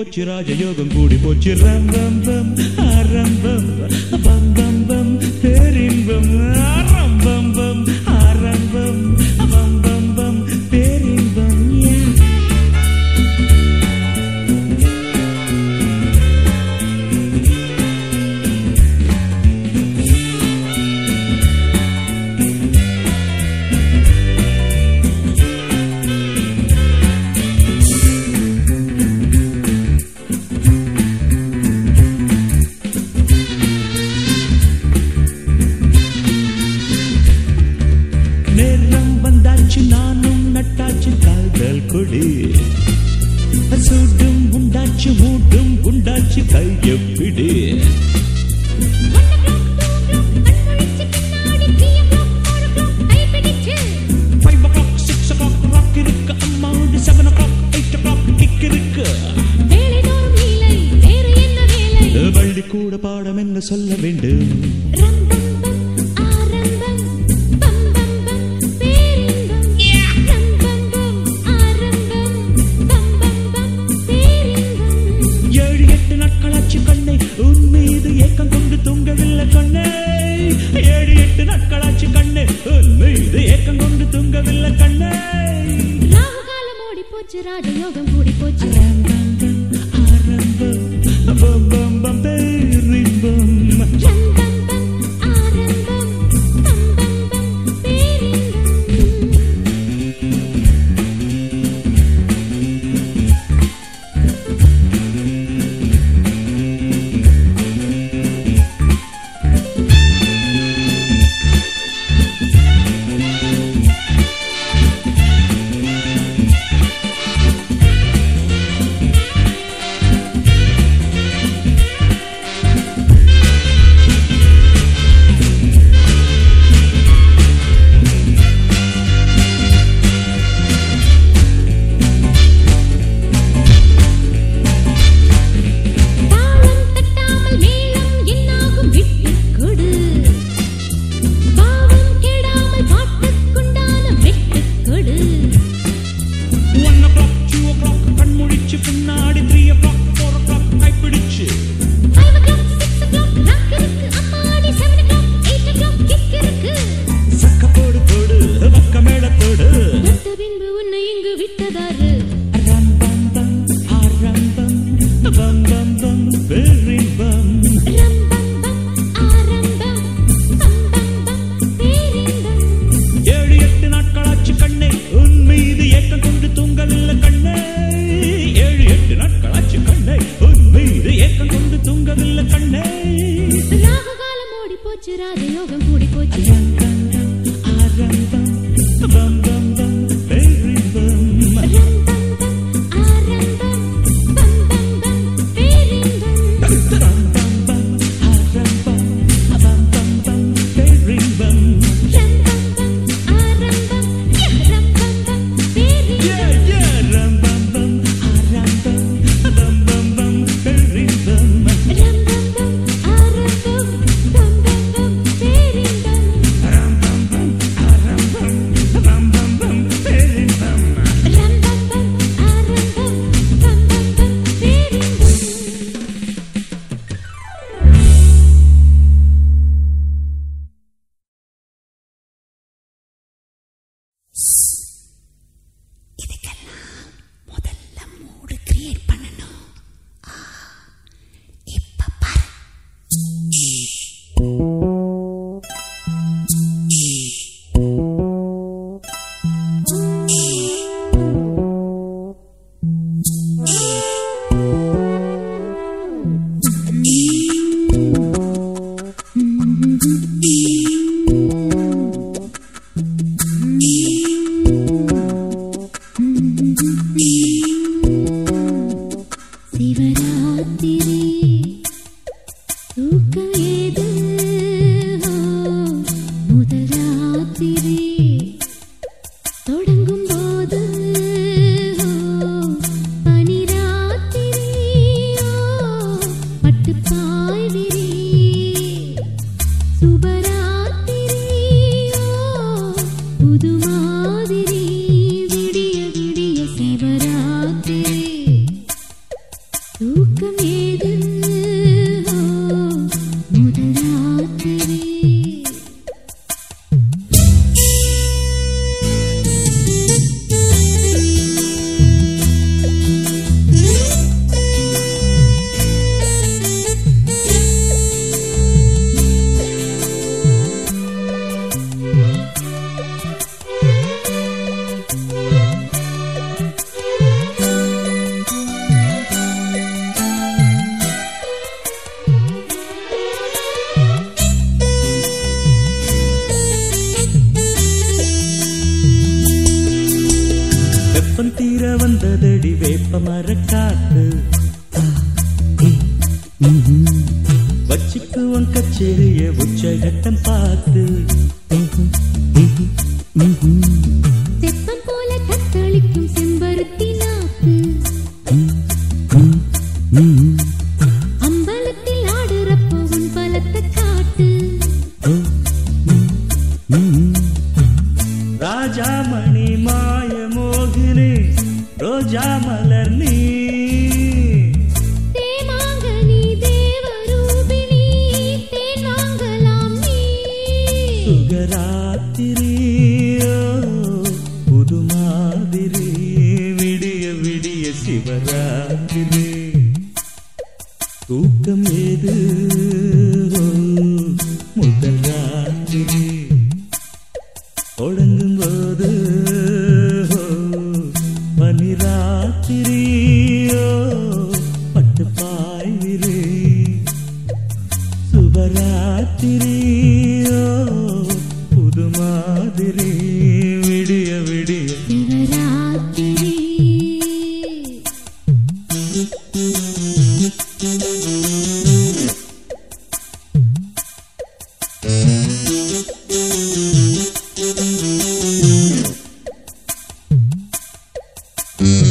போச்சு ராஜயோகம் கூடி போச்சு. ரம்பம் பம் ஆரம்பம் பம் பம் பம் பேரின்பம் ஆரம்பம் பம். Mm-hmm.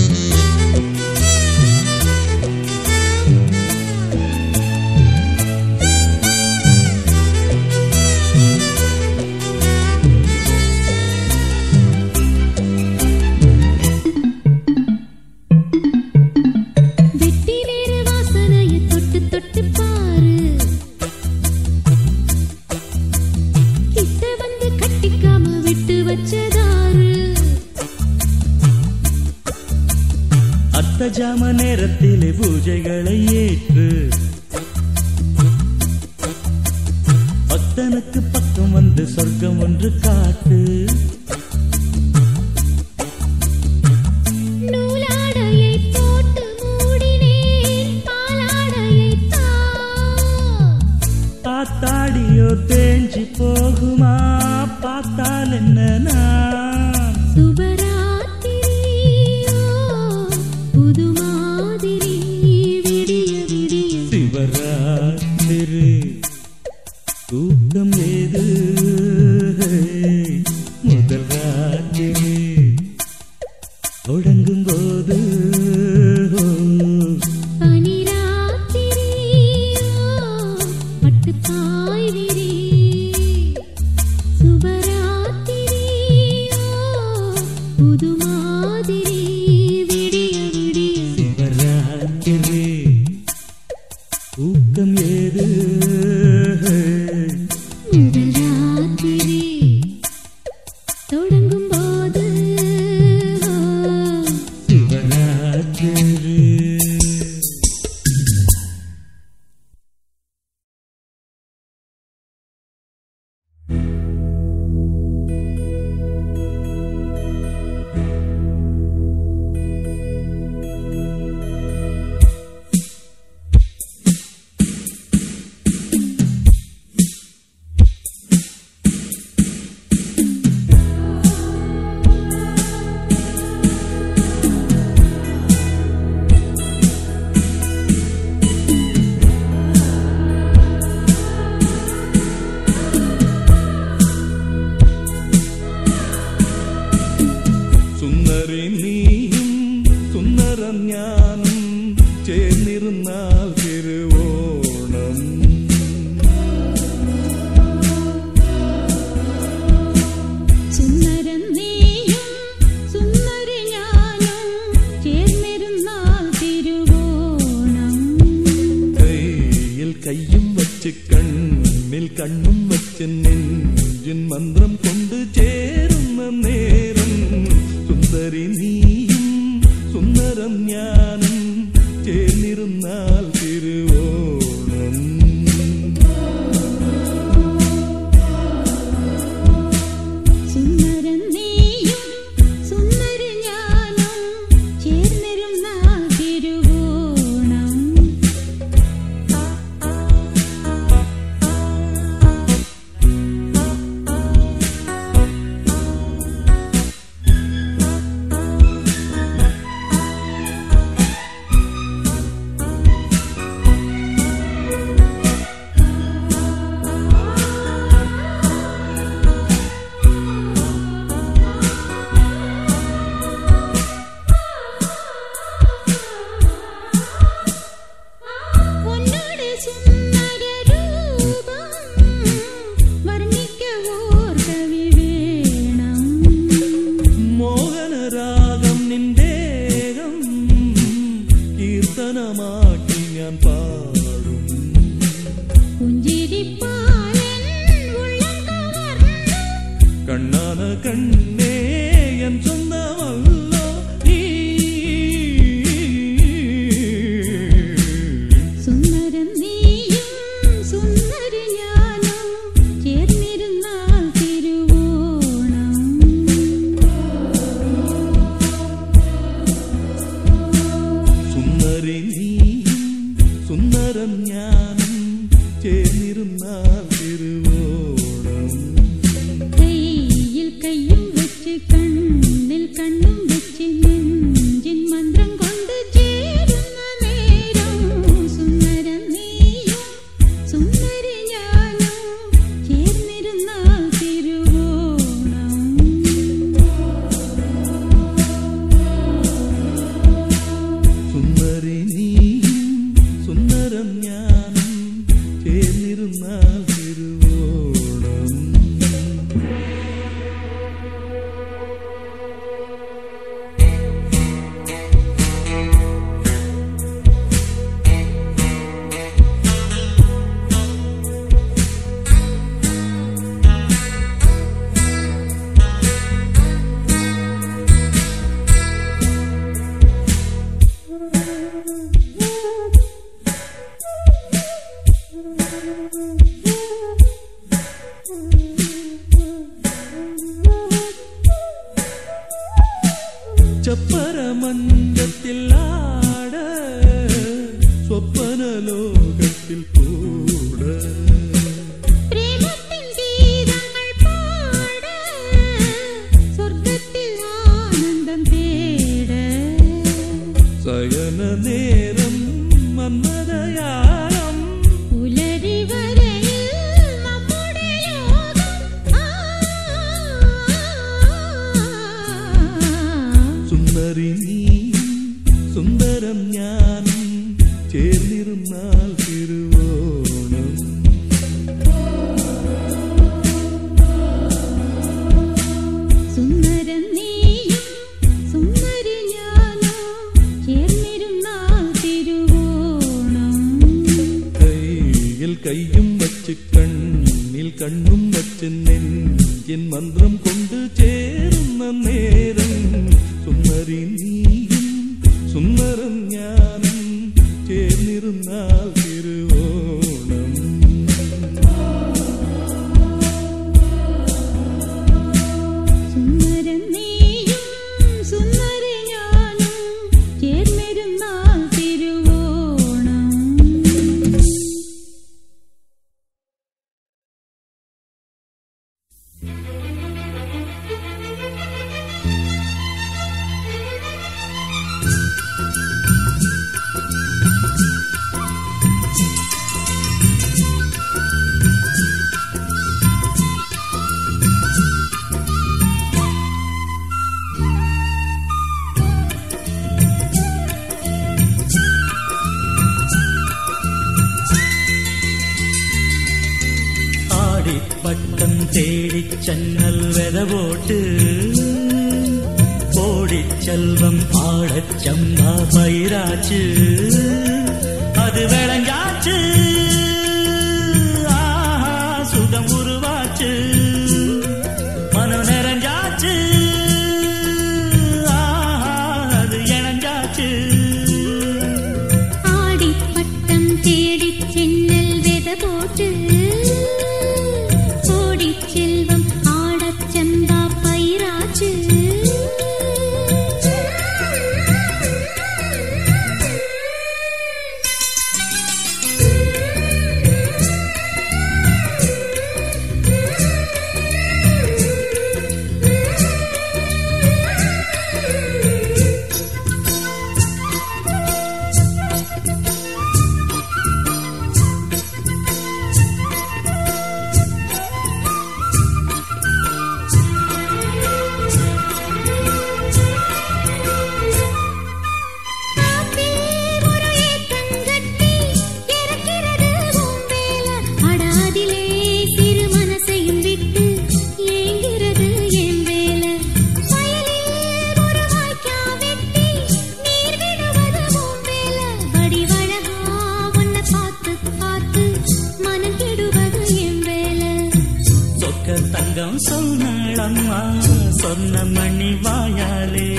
பார்த்தால் என்ன நான் കണ്ണും വച്ച് gần nhau சென்னல் வெத போட்டு போடி செல்வம் ஆடச் சம்பா பயிராச்சு. சொன்னளம்மா. சொன்ன மணி வாயாலே.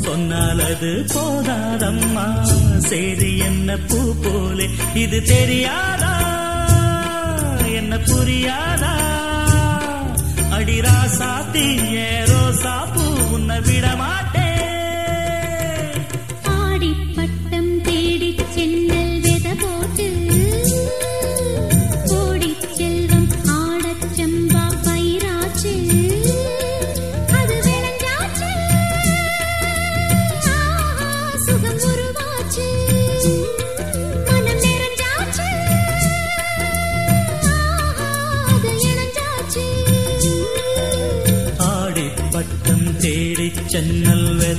சொன்னால் அது போதாதம்மா. சரி என்ன பூ போலே. இது தெரியாதா? என்ன புரியாதா? அடிராசா சாத்தி ஏரோ பூ உன்னை விட மாட்டேன்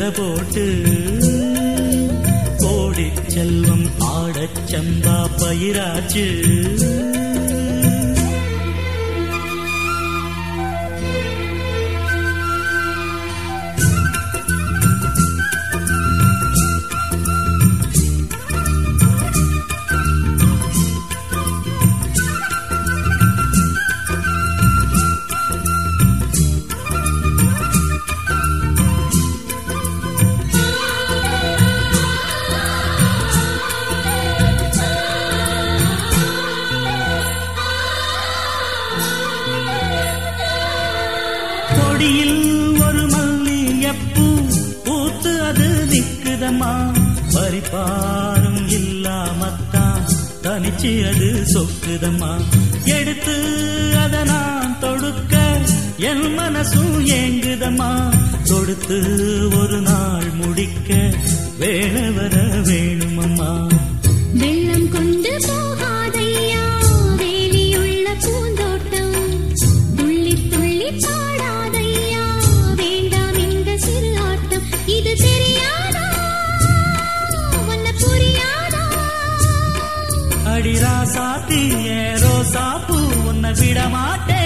சென்னல் போட்டு கோடி செல்வம் ஆடச் சம்பா பயிராச்சு. மனசும் ஏங்குதம்மா. தொடுத்து ஒரு நாள் முடிக்க வேலை வர வேணுமம்மா. வெள்ளம் கொண்டு போகாதையா? வேலியுள்ள பூந்தோட்டம். துள்ளி துள்ளி பாடாதையா? வேண்டாம் இந்த சிறு ஆட்டம் இது தெரியாதா? புரியாதா? ஏரோ சாப்பு உன்னை விட மாட்டேன்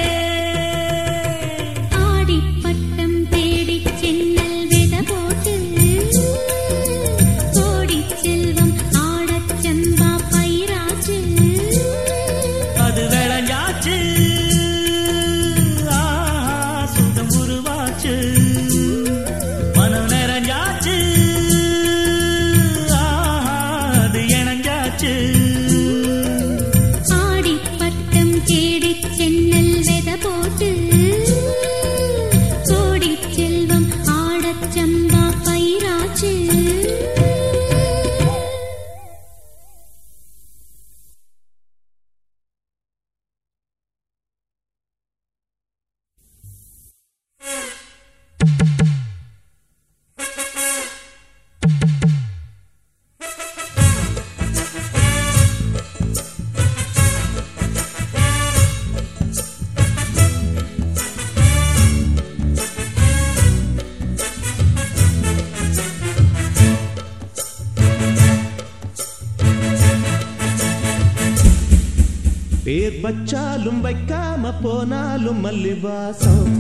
போனாலும் மல்லிவாசம்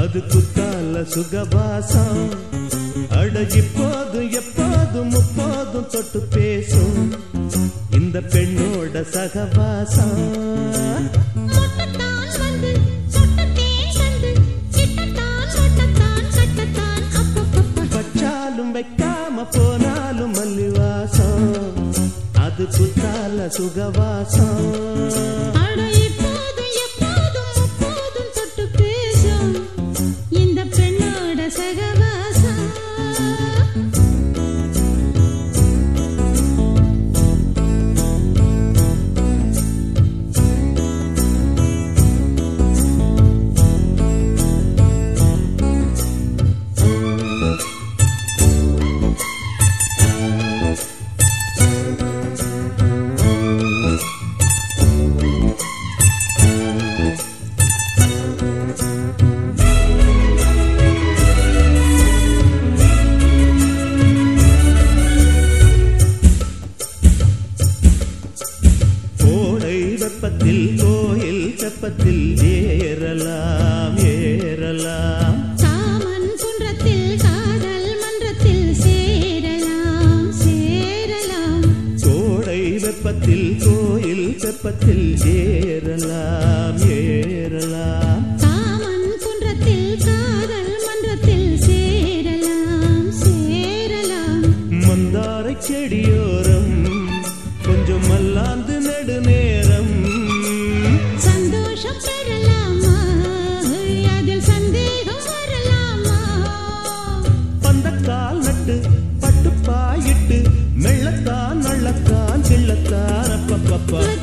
அது குத்தால சுகவாசம் அட இப்போதும் எப்போதும் முப்போதும் தொட்டு பேசும் இந்த பெண்ணோட சகவாசம் வச்சாலும் வைக்காம போனாலும் மல்லிவாசம் அது குத்தால சுகவாசம் papa.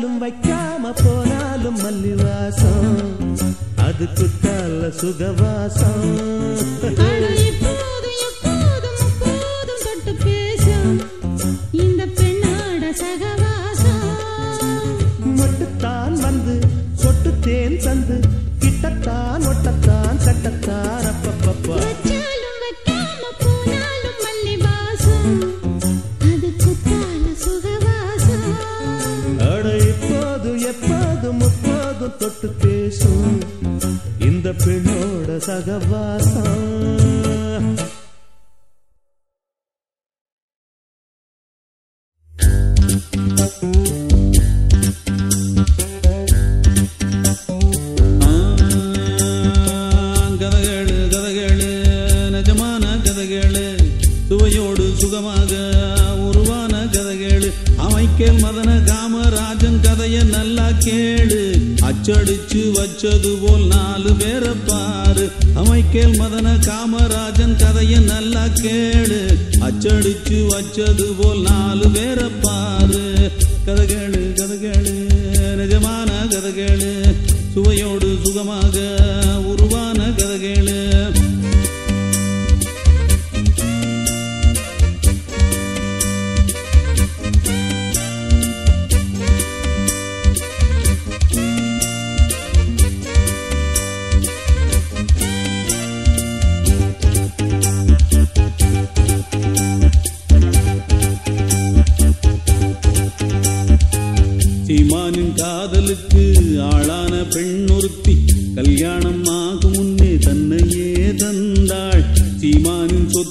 வச்சாலும் வைக்காம போனாலும் மல்லிவாசம். அது குத்தால சுகவாசம். பேசும். இந்த பெண்ணாட சகவா பெண்ணோட சகவாசம். கதகளு கதகளு நிஜமான கதகளு சுகமாக கேள் மதன காமராஜன் கதைய நல்லா கேளு. அச்சடிச்சு வச்சது போல் நாலு பேரை பாரு. அமைக்கேள் மதன காமராஜன் கதைய நல்லா கேளு. அச்சடிச்சு வச்சது போல் நாலு பேரை பாரு. கதை கேளு.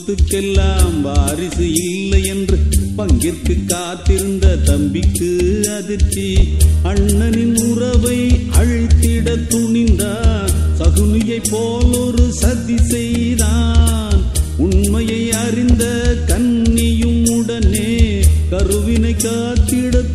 சொத்துக்கெல்லாம் வாரிசு இல்லை என்று பங்கிற்கு காத்திருந்த தம்பிக்கு அதிர்ச்சி. அண்ணனின் உறவை அழித்திட துணிந்தான். சகுனியை போல் ஒரு சதி செய்தான். உண்மையை அறிந்த கன்னியும் உடனே கருவினை காத்திட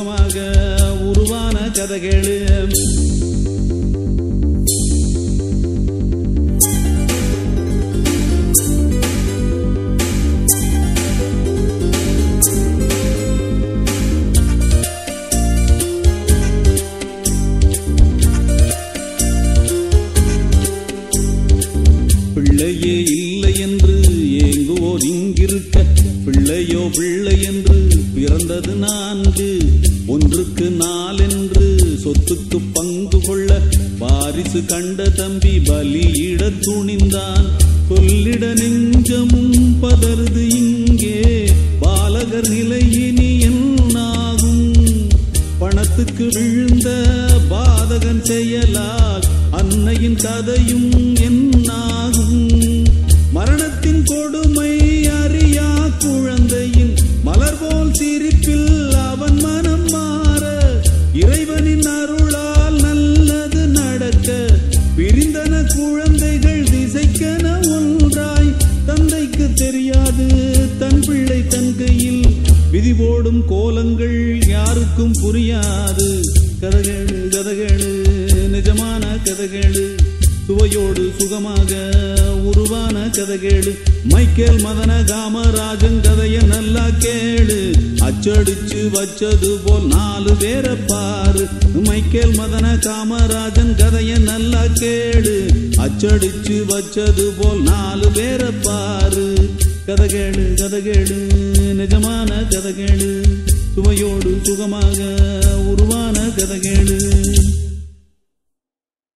பூர்வமாக உருவான கதைகள். சொத்துக்கு பங்கு கொள்ள வாரிசு கண்ட தம்பி பலியிட துணிந்தான். சொல்லிட நெஞ்சமும் பதறுது இங்கே. பாலகர் நிலையினி என்னாகும்? பணத்துக்கு விழுந்த பாதகன் செயலால் அன்னையின் கதையும் என்னாகும்? மரணத்தின் யாருக்கும் புரியாது. கதகேளு கதகேளு நிஜமான கதகேளு. சுவையோடு சுகமாக உருவான கதகேளு. மைக்கேல் மதன காமராஜன் கதைய நல்லா கேளு. அச்சடிச்சு வச்சது போல் நாலு பேரை பாரு. மைக்கேல் மதன காமராஜன் கதைய நல்லா கேளு. அச்சடிச்சு வச்சது போல் நாலு பேரை பாரு. கதகேளு கதகேளு நிஜமான கதகேளு. சுவையோடு சுகமாக உருவான கதை